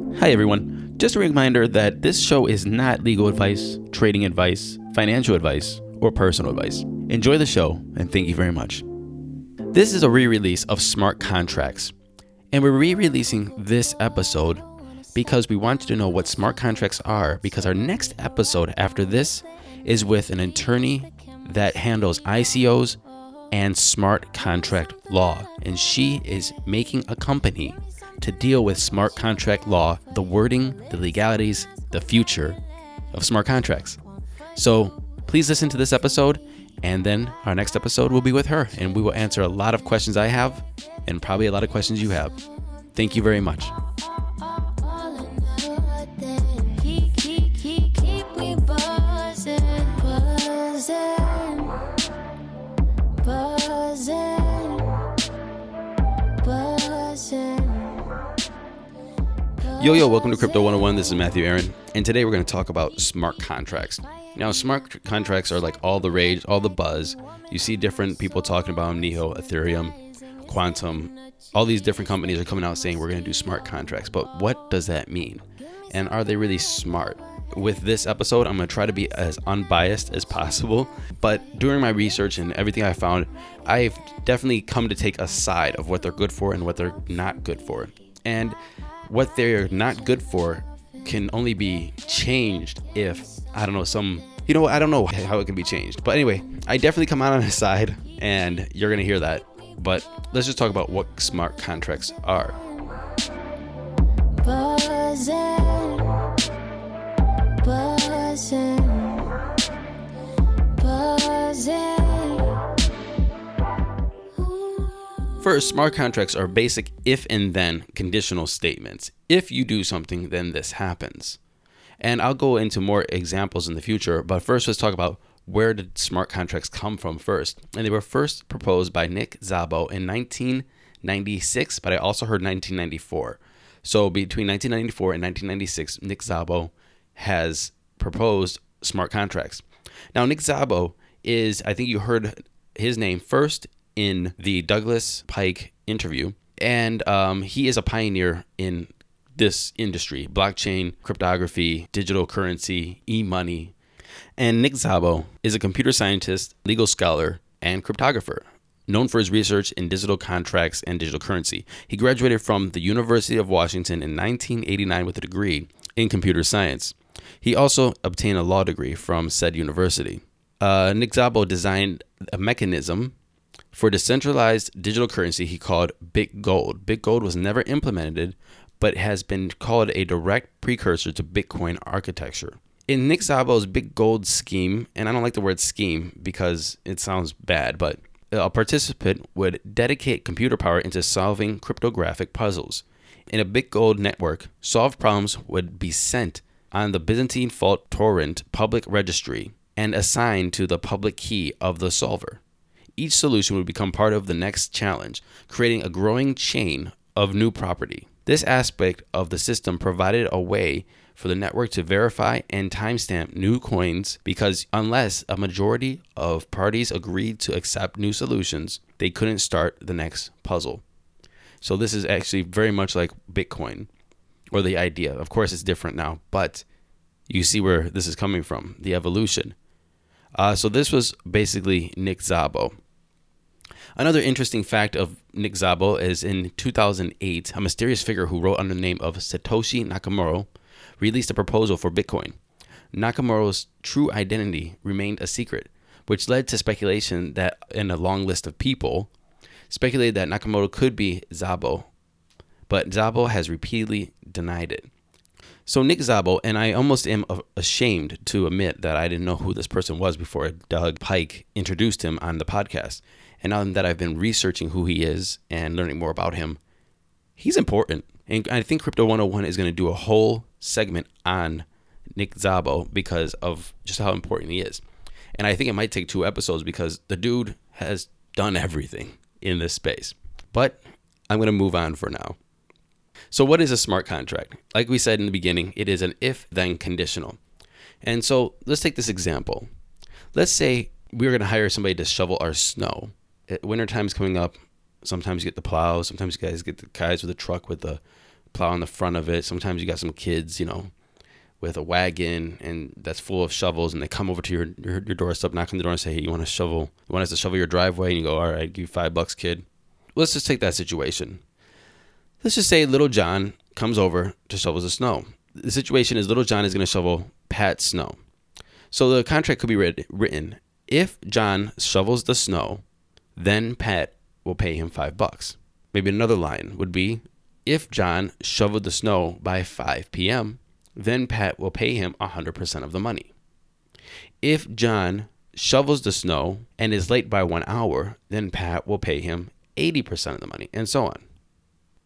Hi, everyone. Just a reminder that this show is not legal advice, trading advice, financial advice, or personal advice. Enjoy the show, and thank you very much. This is a re release of Smart Contracts, and we're re releasing this episode because we want you to know what smart contracts are. Because our next episode after this is with an attorney that handles ICOs and smart contract law, and she is making a company to deal with smart contract law, the wording, the legalities, the future of smart contracts. So please listen to this episode, and then our next episode will be with her, and we will answer a lot of questions I have and probably a lot of questions you have. Thank you very much. Yo, yo, welcome to Crypto 101. This is Matthew Aaron, and today we're going to talk about smart contracts. Now, smart contracts are like all the rage, all the buzz. You see different people talking about them Neo, Ethereum, Quantum. All these different companies are coming out saying we're going to do smart contracts. But what does that mean? And are they really smart? With this episode, I'm going to try to be as unbiased as possible. But during my research and everything I found, I've definitely come to take a side of what they're good for and what they're not good for. And what they're not good for can only be changed if I don't know some you know I don't know how it can be changed. But anyway, I definitely come out on his side and you're to hear that. But let's just talk about what smart contracts are. Buzzing, buzzing, First, smart contracts are basic if and then conditional statements. If you do something, then this happens. And I'll go into more examples in the future, but first let's talk about where did smart contracts come from first. And they were first proposed by Nick Szabo in 1996, but I also heard 1994. So between 1994 and 1996, Nick Szabo has proposed smart contracts. Now, Nick Szabo is, I think you heard his name first in the Douglas Pike interview, and um, he is a pioneer in this industry blockchain, cryptography, digital currency, e money. And Nick Szabo is a computer scientist, legal scholar, and cryptographer. Known for his research in digital contracts and digital currency, he graduated from the University of Washington in 1989 with a degree in computer science. He also obtained a law degree from said university. Uh, Nick Szabo designed a mechanism for decentralized digital currency he called BitGold. BitGold was never implemented, but has been called a direct precursor to Bitcoin architecture. In Nick Szabo's BitGold scheme, and I don't like the word scheme because it sounds bad, but a participant would dedicate computer power into solving cryptographic puzzles. In a BitGold network, solved problems would be sent on the Byzantine fault tolerant public registry and assigned to the public key of the solver each solution would become part of the next challenge, creating a growing chain of new property. This aspect of the system provided a way for the network to verify and timestamp new coins because unless a majority of parties agreed to accept new solutions, they couldn't start the next puzzle. So this is actually very much like Bitcoin or the idea. Of course, it's different now, but you see where this is coming from the evolution. Uh, so this was basically Nick Szabo. Another interesting fact of Nick Szabo is in 2008, a mysterious figure who wrote under the name of Satoshi Nakamoto released a proposal for Bitcoin. Nakamoto's true identity remained a secret, which led to speculation that in a long list of people speculated that Nakamoto could be Szabo, but Szabo has repeatedly denied it. So Nick Szabo, and I almost am ashamed to admit that I didn't know who this person was before Doug Pike introduced him on the podcast. And now that I've been researching who he is and learning more about him, he's important. And I think Crypto 101 is going to do a whole segment on Nick Szabo because of just how important he is. And I think it might take two episodes because the dude has done everything in this space. But I'm going to move on for now. So, what is a smart contract? Like we said in the beginning, it is an if then conditional. And so, let's take this example. Let's say we're going to hire somebody to shovel our snow winter time's coming up. Sometimes you get the plow. Sometimes you guys get the guys with the truck with the plow on the front of it. Sometimes you got some kids, you know, with a wagon and that's full of shovels and they come over to your, your, your doorstep, knock on the door and say, Hey, you want to shovel, you want us to shovel your driveway? And you go, all right, give you five bucks, kid. Let's just take that situation. Let's just say little John comes over to shovel the snow. The situation is little John is going to shovel Pat's snow. So the contract could be writ- written if John shovels the snow, then Pat will pay him five bucks. Maybe another line would be if John shoveled the snow by 5 p.m., then Pat will pay him 100% of the money. If John shovels the snow and is late by one hour, then Pat will pay him 80% of the money, and so on.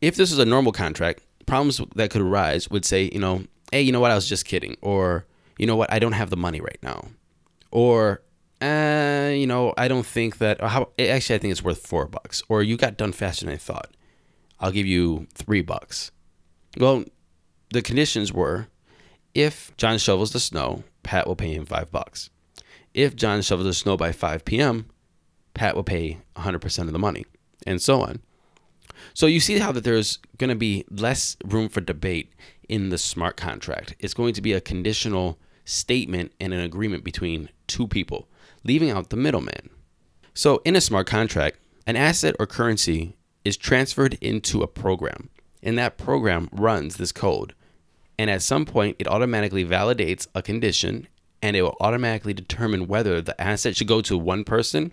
If this is a normal contract, problems that could arise would say, you know, hey, you know what, I was just kidding. Or, you know what, I don't have the money right now. Or, uh, you know, I don't think that, how, actually, I think it's worth four bucks. Or you got done faster than I thought. I'll give you three bucks. Well, the conditions were if John shovels the snow, Pat will pay him five bucks. If John shovels the snow by 5 p.m., Pat will pay 100% of the money, and so on. So you see how that there's going to be less room for debate in the smart contract. It's going to be a conditional statement and an agreement between two people, leaving out the middleman. So in a smart contract, an asset or currency is transferred into a program, and that program runs this code and at some point it automatically validates a condition and it will automatically determine whether the asset should go to one person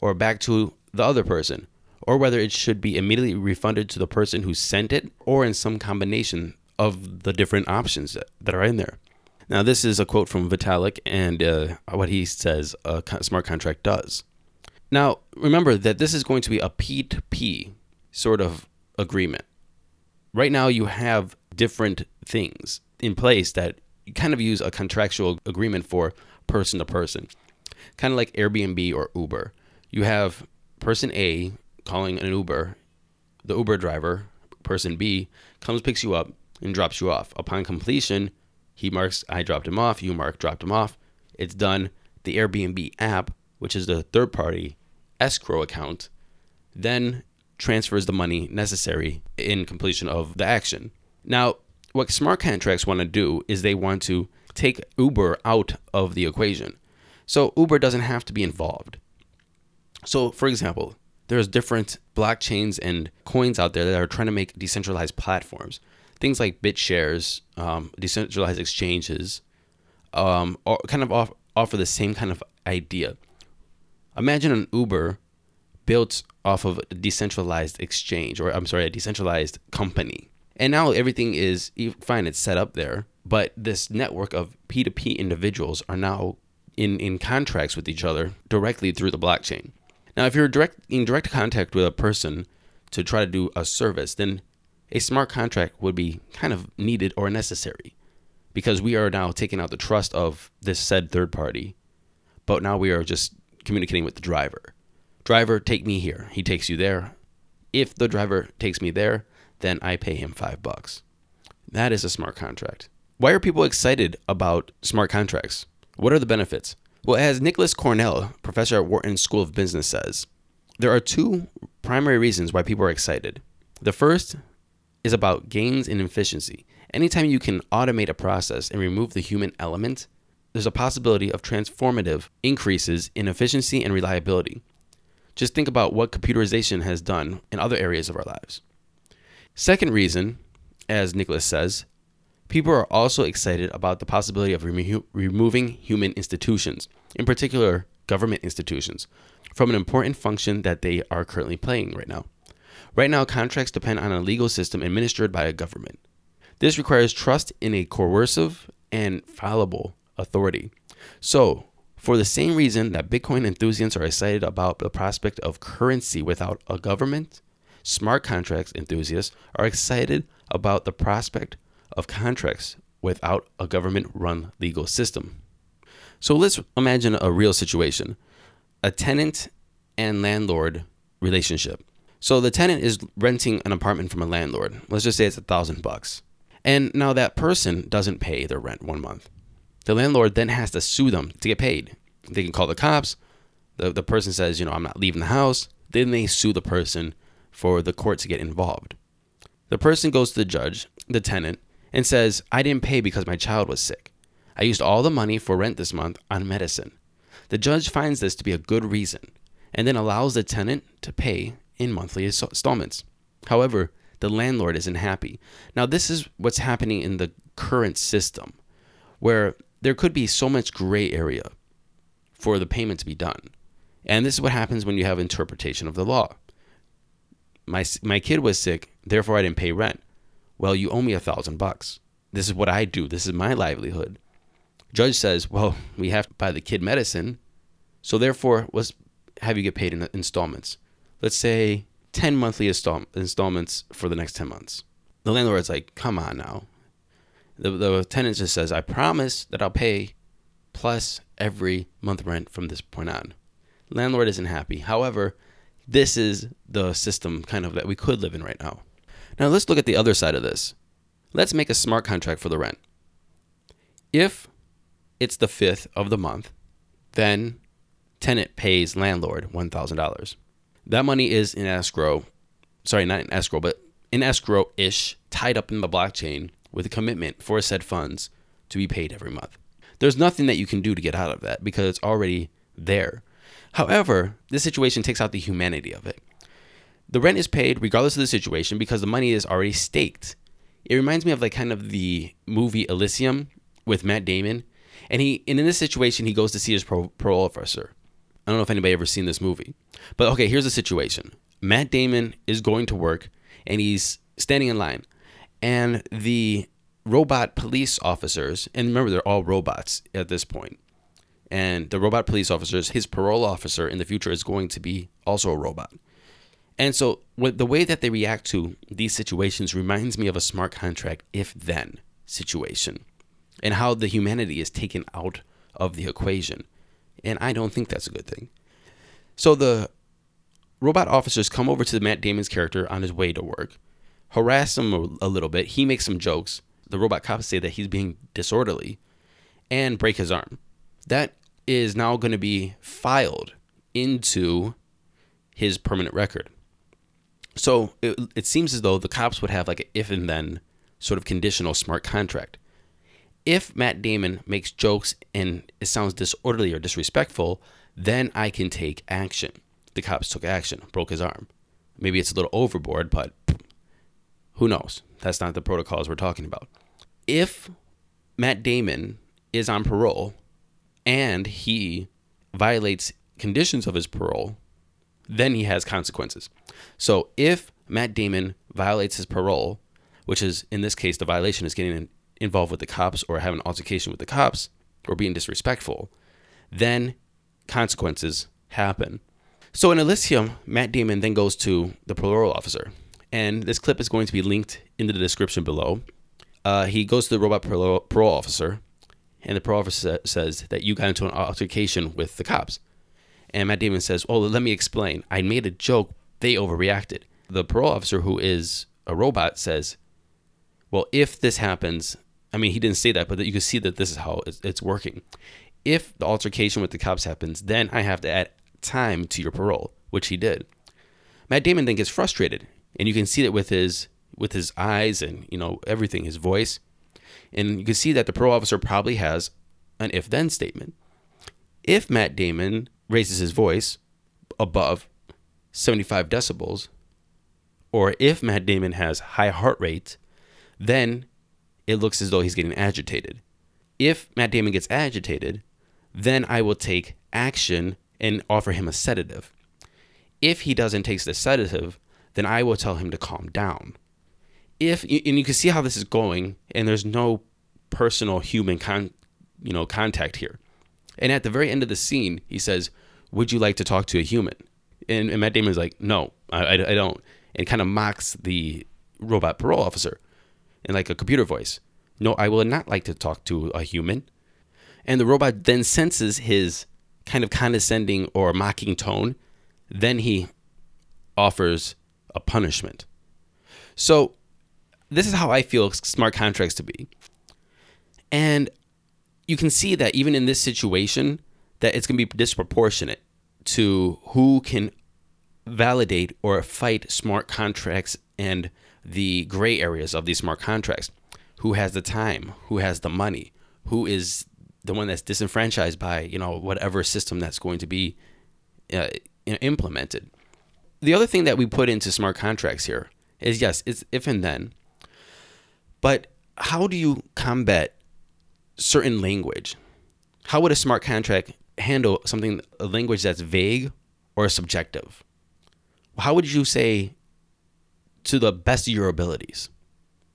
or back to the other person or whether it should be immediately refunded to the person who sent it or in some combination of the different options that, that are in there. Now, this is a quote from Vitalik and uh, what he says a smart contract does. Now, remember that this is going to be a P2P sort of agreement. Right now, you have different things in place that kind of use a contractual agreement for person to person. Kind of like Airbnb or Uber. You have person A calling an Uber, the Uber driver, person B comes, picks you up, and drops you off. Upon completion, he marks, I dropped him off, you mark, dropped him off. It's done. The Airbnb app, which is the third party escrow account, then transfers the money necessary in completion of the action. Now, what smart contracts want to do is they want to take Uber out of the equation. So Uber doesn't have to be involved. So, for example, there's different blockchains and coins out there that are trying to make decentralized platforms. Things like BitShares, um, decentralized exchanges, um, kind of off, offer the same kind of idea. Imagine an Uber built off of a decentralized exchange, or I'm sorry, a decentralized company. And now everything is fine, it's set up there. But this network of P2P individuals are now in, in contracts with each other directly through the blockchain. Now, if you're direct, in direct contact with a person to try to do a service, then a smart contract would be kind of needed or necessary because we are now taking out the trust of this said third party. But now we are just communicating with the driver. Driver, take me here. He takes you there. If the driver takes me there, then I pay him five bucks. That is a smart contract. Why are people excited about smart contracts? What are the benefits? Well, as Nicholas Cornell, professor at Wharton School of Business, says, there are two primary reasons why people are excited. The first is about gains in efficiency. Anytime you can automate a process and remove the human element, there's a possibility of transformative increases in efficiency and reliability. Just think about what computerization has done in other areas of our lives. Second reason, as Nicholas says, people are also excited about the possibility of remo- removing human institutions, in particular government institutions, from an important function that they are currently playing right now. Right now, contracts depend on a legal system administered by a government. This requires trust in a coercive and fallible authority. So, for the same reason that Bitcoin enthusiasts are excited about the prospect of currency without a government, Smart contracts enthusiasts are excited about the prospect of contracts without a government run legal system. So let's imagine a real situation a tenant and landlord relationship. So the tenant is renting an apartment from a landlord. Let's just say it's a thousand bucks. And now that person doesn't pay their rent one month. The landlord then has to sue them to get paid. They can call the cops. The, the person says, you know, I'm not leaving the house. Then they sue the person for the court to get involved. The person goes to the judge, the tenant, and says, I didn't pay because my child was sick. I used all the money for rent this month on medicine. The judge finds this to be a good reason and then allows the tenant to pay in monthly installments. However, the landlord isn't happy. Now, this is what's happening in the current system where there could be so much gray area for the payment to be done. And this is what happens when you have interpretation of the law. My, my kid was sick, therefore I didn't pay rent. Well, you owe me a thousand bucks. This is what I do. This is my livelihood. Judge says, well, we have to buy the kid medicine, so therefore let's have you get paid in installments. Let's say 10 monthly install- installments for the next 10 months. The landlord's like, come on now. The, the tenant just says, I promise that I'll pay plus every month rent from this point on. Landlord isn't happy. However, this is the system kind of that we could live in right now. Now let's look at the other side of this. Let's make a smart contract for the rent. If it's the 5th of the month, then tenant pays landlord $1,000. That money is in escrow, sorry, not in escrow, but in escrow ish, tied up in the blockchain with a commitment for said funds to be paid every month. There's nothing that you can do to get out of that because it's already there. However, this situation takes out the humanity of it. The rent is paid regardless of the situation because the money is already staked. It reminds me of like kind of the movie Elysium with Matt Damon. And he and in this situation he goes to see his parole officer. I don't know if anybody ever seen this movie. But okay, here's the situation. Matt Damon is going to work and he's standing in line. And the robot police officers, and remember they're all robots at this point. And the robot police officers, his parole officer in the future is going to be also a robot. And so the way that they react to these situations reminds me of a smart contract if then situation and how the humanity is taken out of the equation. And I don't think that's a good thing. So the robot officers come over to Matt Damon's character on his way to work, harass him a, little bit. He makes some jokes. The robot cops say that he's being disorderly and break his arm. That is now going to be filed into his permanent record. So it, it seems as though the cops would have like an if and then sort of conditional smart contract. If Matt Damon makes jokes and it sounds disorderly or disrespectful, then I can take action. The cops took action, broke his arm. Maybe it's a little overboard, but who knows? That's not the protocols we're talking about. If Matt Damon is on parole and he violates conditions of his parole, then he has consequences. So if Matt Damon violates his parole, which is in this case the violation is getting involved with the cops or having an altercation with the cops or being disrespectful, then consequences happen. So in Elysium, Matt Damon then goes to the parole officer, and this clip is going to be linked in the description below. Uh, he goes to the robot parole officer, and the parole officer says that you got into an altercation with the cops. And Matt Damon says, "Oh, let me explain. I made a joke. They overreacted." The parole officer, who is a robot, says, "Well, if this happens, I mean, he didn't say that, but you can see that this is how it's working. If the altercation with the cops happens, then I have to add time to your parole, which he did. Matt Damon then gets frustrated, and you can see that with his with his eyes and you know everything, his voice, and you can see that the parole officer probably has an if-then statement. If Matt Damon raises his voice above 75 decibels, or if Matt Damon has high heart rate, then it looks as though he's getting agitated. If Matt Damon gets agitated, then I will take action and offer him a sedative. If he doesn't take the sedative, then I will tell him to calm down. If and you can see how this is going, and there's no personal human con, you know, contact here. And at the very end of the scene, he says, "Would you like to talk to a human?" And, and Matt Damon's like, "No, I, I, I don't," and kind of mocks the robot parole officer in like a computer voice. No, I will not like to talk to a human. And the robot then senses his kind of condescending or mocking tone. Then he offers a punishment. So, this is how I feel smart contracts to be. And you can see that even in this situation, that it's going to be disproportionate to who can validate or fight smart contracts and the gray areas of these smart contracts. Who has the time? Who has the money? Who is the one that's disenfranchised by you know whatever system that's going to be uh, implemented? The other thing that we put into smart contracts here is yes, it's if and then. But how do you combat certain language? How would a smart contract handle something a language that's vague or subjective? How would you say to the best of your abilities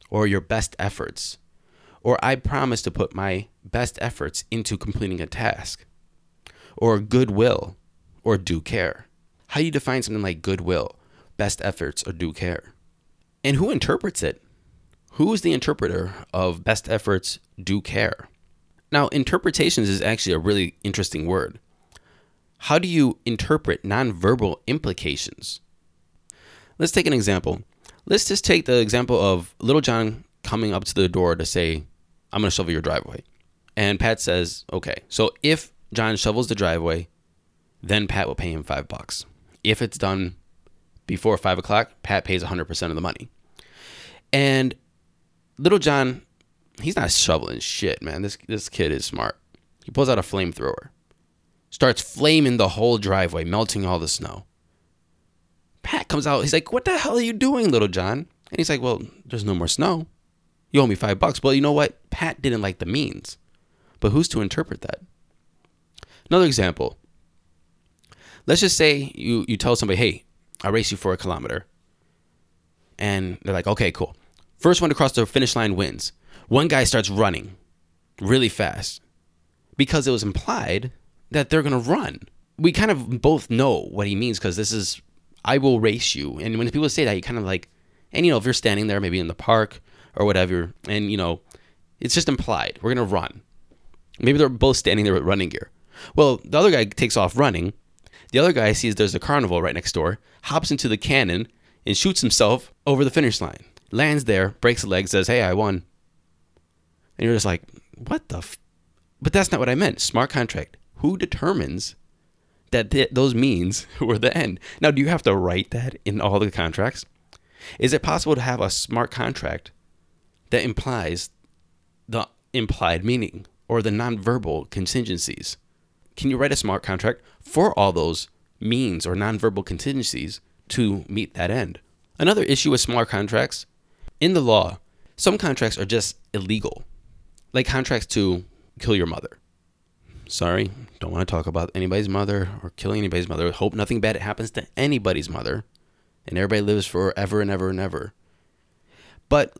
or your best efforts? Or I promise to put my best efforts into completing a task or goodwill or due care. How do you define something like goodwill, best efforts, or due care? And who interprets it? Who is the interpreter of best efforts, due care? Now, interpretations is actually a really interesting word. How do you interpret nonverbal implications? Let's take an example. Let's just take the example of Little John coming up to the door to say, I'm going to shovel your driveway. And Pat says, okay. So if John shovels the driveway, then Pat will pay him five bucks. If it's done before five o'clock, Pat pays 100% of the money. And Little John, he's not shoveling shit, man. This, this kid is smart. He pulls out a flamethrower, starts flaming the whole driveway, melting all the snow. Pat comes out. He's like, What the hell are you doing, Little John? And he's like, Well, there's no more snow. You owe me five bucks. Well, you know what? Pat didn't like the means. But who's to interpret that? Another example. Let's just say you, you tell somebody, hey, I'll race you for a kilometer. And they're like, okay, cool. First one to cross the finish line wins. One guy starts running really fast because it was implied that they're going to run. We kind of both know what he means because this is, I will race you. And when people say that, you kind of like, and you know, if you're standing there, maybe in the park or whatever, and you know, it's just implied. We're to run. Maybe they're both standing there with running gear. Well, the other guy takes off running. The other guy sees there's a carnival right next door, hops into the cannon, and shoots himself over the finish line. Lands there, breaks a leg, says, Hey, I won. And you're just like, What the? F-? But that's not what I meant. Smart contract. Who determines that th- those means were the end? Now, do you have to write that in all the contracts? Is it possible to have a smart contract that implies the implied meaning or the nonverbal contingencies? Can you write a smart contract for all those means or nonverbal contingencies to meet that end? Another issue with smart contracts in the law, some contracts are just illegal, like contracts to kill your mother. Sorry, don't want to talk about anybody's mother or killing anybody's mother. Hope nothing bad happens to anybody's mother and everybody lives forever and ever and ever. But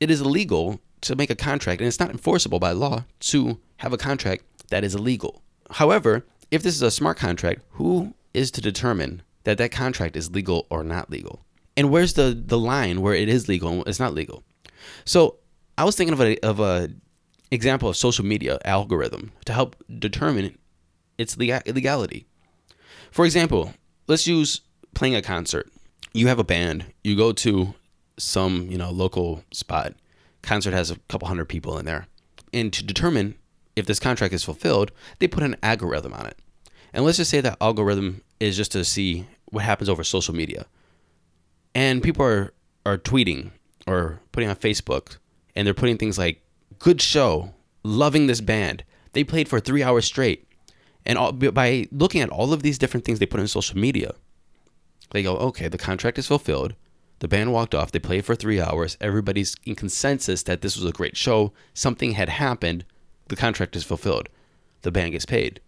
it is illegal to make a contract, and it's not enforceable by law to have a contract that is illegal. However, if this is a smart contract, who is to determine that that contract is legal or not legal? And where's the, the line where it is legal and it's not legal? So I was thinking of a, of a example of social media algorithm to help determine its legality. For example, let's use playing a concert. You have a band. You go to some you know local spot. Concert has a couple hundred people in there, and to determine if this contract is fulfilled, they put an algorithm on it. And let's just say that algorithm is just to see what happens over social media. And people are are tweeting or putting on Facebook, and they're putting things like "good show," "loving this band." They played for three hours straight, and all, by looking at all of these different things they put in social media, they go, okay, the contract is fulfilled. The band walked off. They played for three hours. Everybody's in consensus that this was a great show. Something had happened. The contract is fulfilled. The band gets paid.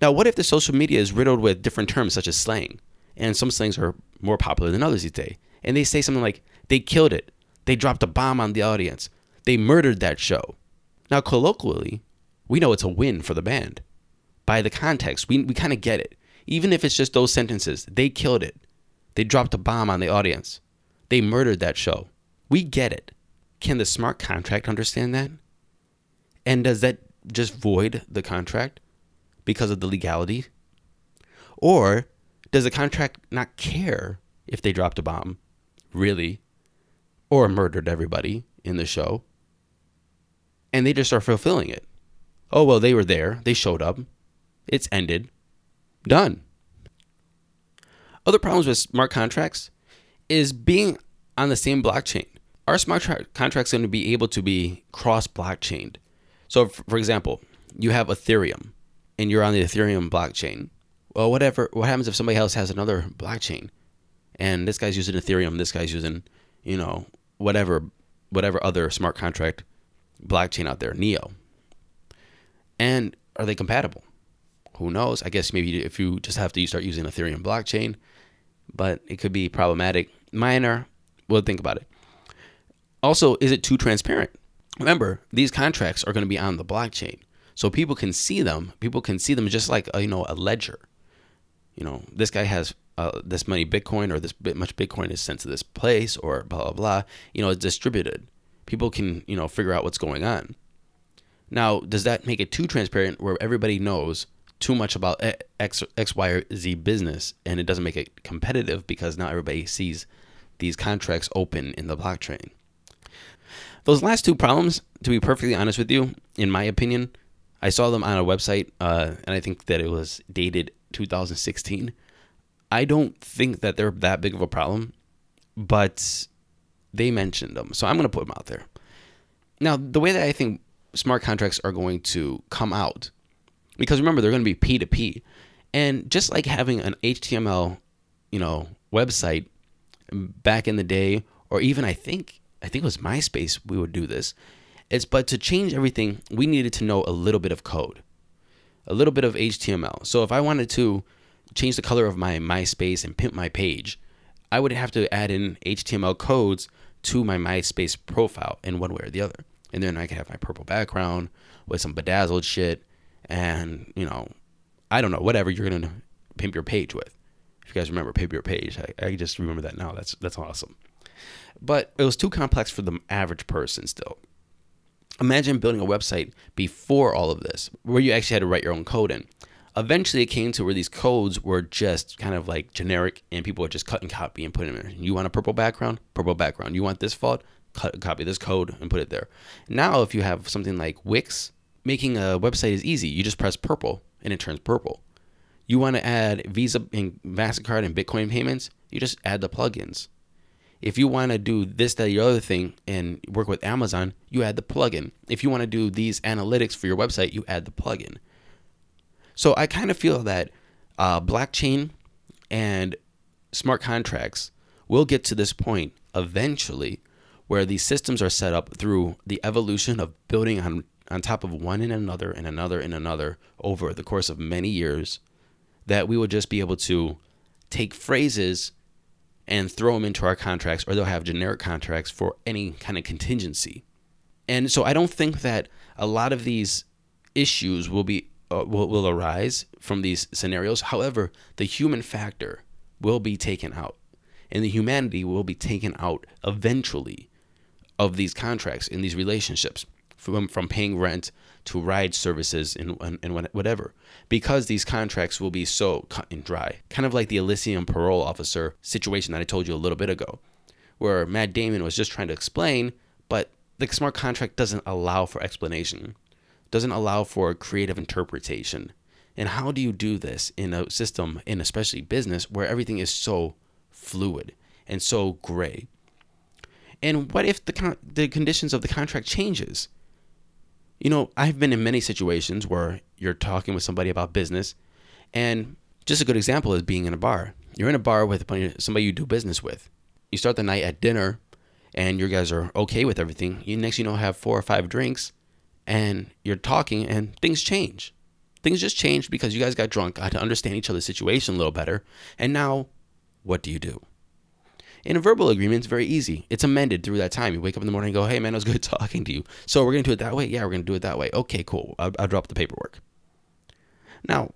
Now, what if the social media is riddled with different terms such as slang? And some slangs are more popular than others these days. And they say something like, they killed it. They dropped a bomb on the audience. They murdered that show. Now, colloquially, we know it's a win for the band. By the context, we, we kind of get it. Even if it's just those sentences, they killed it. They dropped a bomb on the audience. They murdered that show. We get it. Can the smart contract understand that? And does that just void the contract because of the legality? Or does the contract not care if they dropped a bomb, really, or murdered everybody in the show? And they just are fulfilling it. Oh, well, they were there. They showed up. It's ended. Done. Other problems with smart contracts is being on the same blockchain. Our smart tra- contract's going to be able to be cross blockchained. So, for example, you have Ethereum and you're on the Ethereum blockchain. Well, whatever. What happens if somebody else has another blockchain, and this guy's using Ethereum, this guy's using, you know, whatever, whatever other smart contract blockchain out there, Neo. And are they compatible? Who knows? I guess maybe if you just have to start using Ethereum blockchain, but it could be problematic. Minor, we'll think about it. Also, is it too transparent? Remember, these contracts are going to be on the blockchain, so people can see them. People can see them just like a, you know a ledger. You know, this guy has uh, this many Bitcoin, or this bit much Bitcoin is sent to this place, or blah blah blah. You know, it's distributed. People can you know figure out what's going on. Now, does that make it too transparent where everybody knows too much about X, X, Y, or Z business and it doesn't make it competitive because now everybody sees these contracts open in the blockchain? Those last two problems, to be perfectly honest with you, in my opinion, I saw them on a website uh, and I think that it was dated 2016. I don't think that they're that big of a problem, but they mentioned them. So I'm going to put them out there. Now, the way that I think smart contracts are going to come out because remember they're going to be P2P. And just like having an HTML, you know, website back in the day or even I think I think it was MySpace we would do this. It's but to change everything, we needed to know a little bit of code. A little bit of HTML. So if I wanted to change the color of my MySpace and pimp my page, I would have to add in HTML codes to my MySpace profile in one way or the other and then I could have my purple background with some bedazzled shit, and you know, I don't know, whatever you're gonna pimp your page with. If you guys remember pimp your page, I, I just remember that now. That's that's awesome. But it was too complex for the average person still. Imagine building a website before all of this, where you actually had to write your own code in. Eventually, it came to where these codes were just kind of like generic, and people would just cut and copy and put them in. You want a purple background? Purple background. You want this font? Cut copy this code and put it there. Now, if you have something like Wix, making a website is easy. You just press purple and it turns purple. You want to add Visa and MasterCard and Bitcoin payments, you just add the plugins. If you want to do this, that, the other thing and work with Amazon, you add the plugin. If you want to do these analytics for your website, you add the plugin. So I kind of feel that uh, blockchain and smart contracts will get to this point eventually where these systems are set up through the evolution of building on, on top of one and another and another and another over the course of many years, that we will just be able to take phrases and throw them into our contracts, or they'll have generic contracts for any kind of contingency. And so I don't think that a lot of these issues will be uh, will, will arise from these scenarios. However, the human factor will be taken out, and the humanity will be taken out eventually of these contracts in these relationships from, from paying rent to ride services and, and, and whatever because these contracts will be so cut and dry kind of like the elysium parole officer situation that i told you a little bit ago where matt damon was just trying to explain but the smart contract doesn't allow for explanation doesn't allow for creative interpretation and how do you do this in a system in especially business where everything is so fluid and so gray and what if the con- the conditions of the contract changes? You know, I've been in many situations where you're talking with somebody about business, and just a good example is being in a bar. You're in a bar with somebody you do business with. You start the night at dinner, and you guys are okay with everything. You next you know have four or five drinks, and you're talking, and things change. Things just change because you guys got drunk, got to understand each other's situation a little better, and now, what do you do? In a verbal agreement, it's very easy. It's amended through that time. You wake up in the morning and go, hey, man, it was good talking to you. So we're going to do it that way? Yeah, we're going to do it that way. Okay, cool. I'll, I'll drop the paperwork. Now,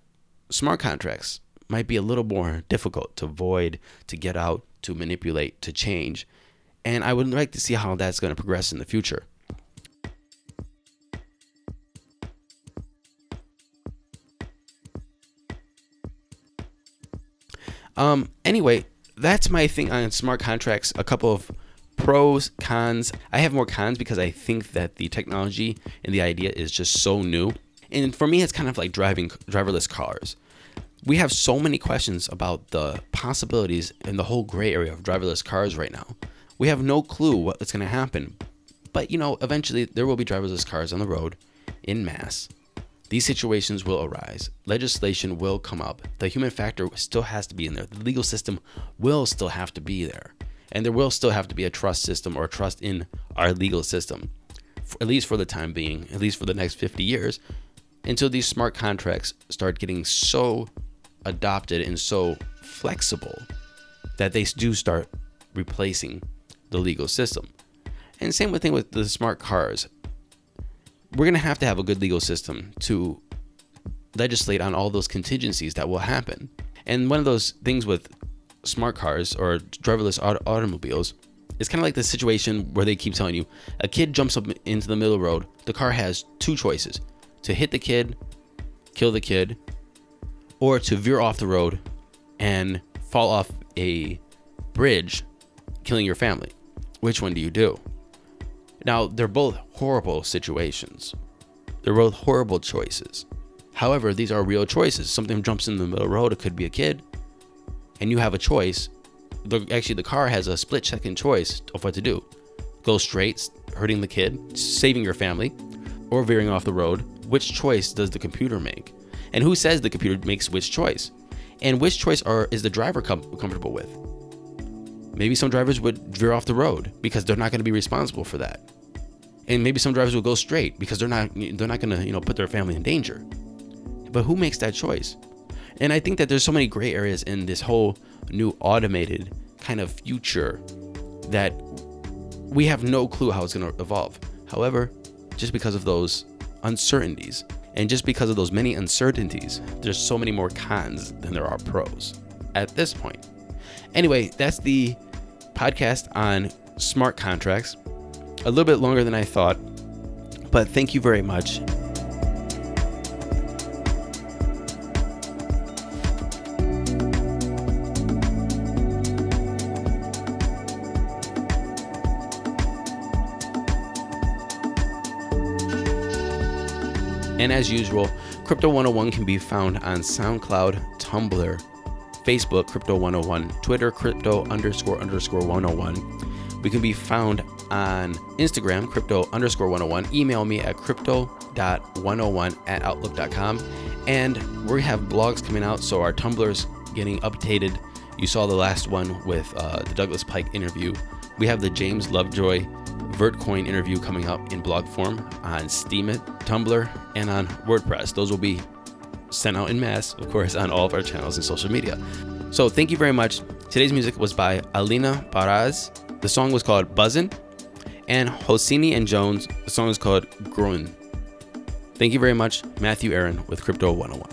smart contracts might be a little more difficult to void, to get out, to manipulate, to change. And I would like to see how that's going to progress in the future. Um, anyway, that's my thing on smart contracts. A couple of pros, cons. I have more cons because I think that the technology and the idea is just so new. And for me, it's kind of like driving driverless cars. We have so many questions about the possibilities and the whole gray area of driverless cars right now. We have no clue what's going to happen. But, you know, eventually there will be driverless cars on the road in mass. These situations will arise. Legislation will come up. The human factor still has to be in there. The legal system will still have to be there. And there will still have to be a trust system or trust in our legal system, at least for the time being, at least for the next 50 years, until these smart contracts start getting so adopted and so flexible that they do start replacing the legal system. And same thing with the smart cars. We're going to have to have a good legal system to legislate on all those contingencies that will happen. And one of those things with smart cars or driverless auto- automobiles is kind of like the situation where they keep telling you a kid jumps up into the middle road. The car has two choices to hit the kid, kill the kid, or to veer off the road and fall off a bridge, killing your family. Which one do you do? Now, they're both horrible situations. They're both horrible choices. However, these are real choices. Something jumps in the middle of the road, it could be a kid, and you have a choice. The, actually, the car has a split second choice of what to do go straight, hurting the kid, saving your family, or veering off the road. Which choice does the computer make? And who says the computer makes which choice? And which choice are is the driver com- comfortable with? Maybe some drivers would veer off the road because they're not going to be responsible for that. And maybe some drivers will go straight because they're not they're not going to, you know, put their family in danger. But who makes that choice? And I think that there's so many gray areas in this whole new automated kind of future that we have no clue how it's going to evolve. However, just because of those uncertainties and just because of those many uncertainties, there's so many more cons than there are pros at this point. Anyway, that's the podcast on smart contracts. A little bit longer than I thought, but thank you very much. And as usual, Crypto 101 can be found on SoundCloud, Tumblr, Facebook, Crypto 101, Twitter, Crypto underscore underscore 101. We can be found on Instagram, Crypto underscore 101. Email me at crypto.101 at outlook.com. And we have blogs coming out, so our Tumblr's getting updated. You saw the last one with uh, the Douglas Pike interview. We have the James Lovejoy Vertcoin interview coming up in blog form on Steemit, Tumblr, and on WordPress. Those will be sent out in mass, of course, on all of our channels and social media. So thank you very much. Today's music was by Alina Paraz. The song was called Buzzin', and Hosini and Jones. The song is called Grun. Thank you very much, Matthew Aaron with Crypto 101.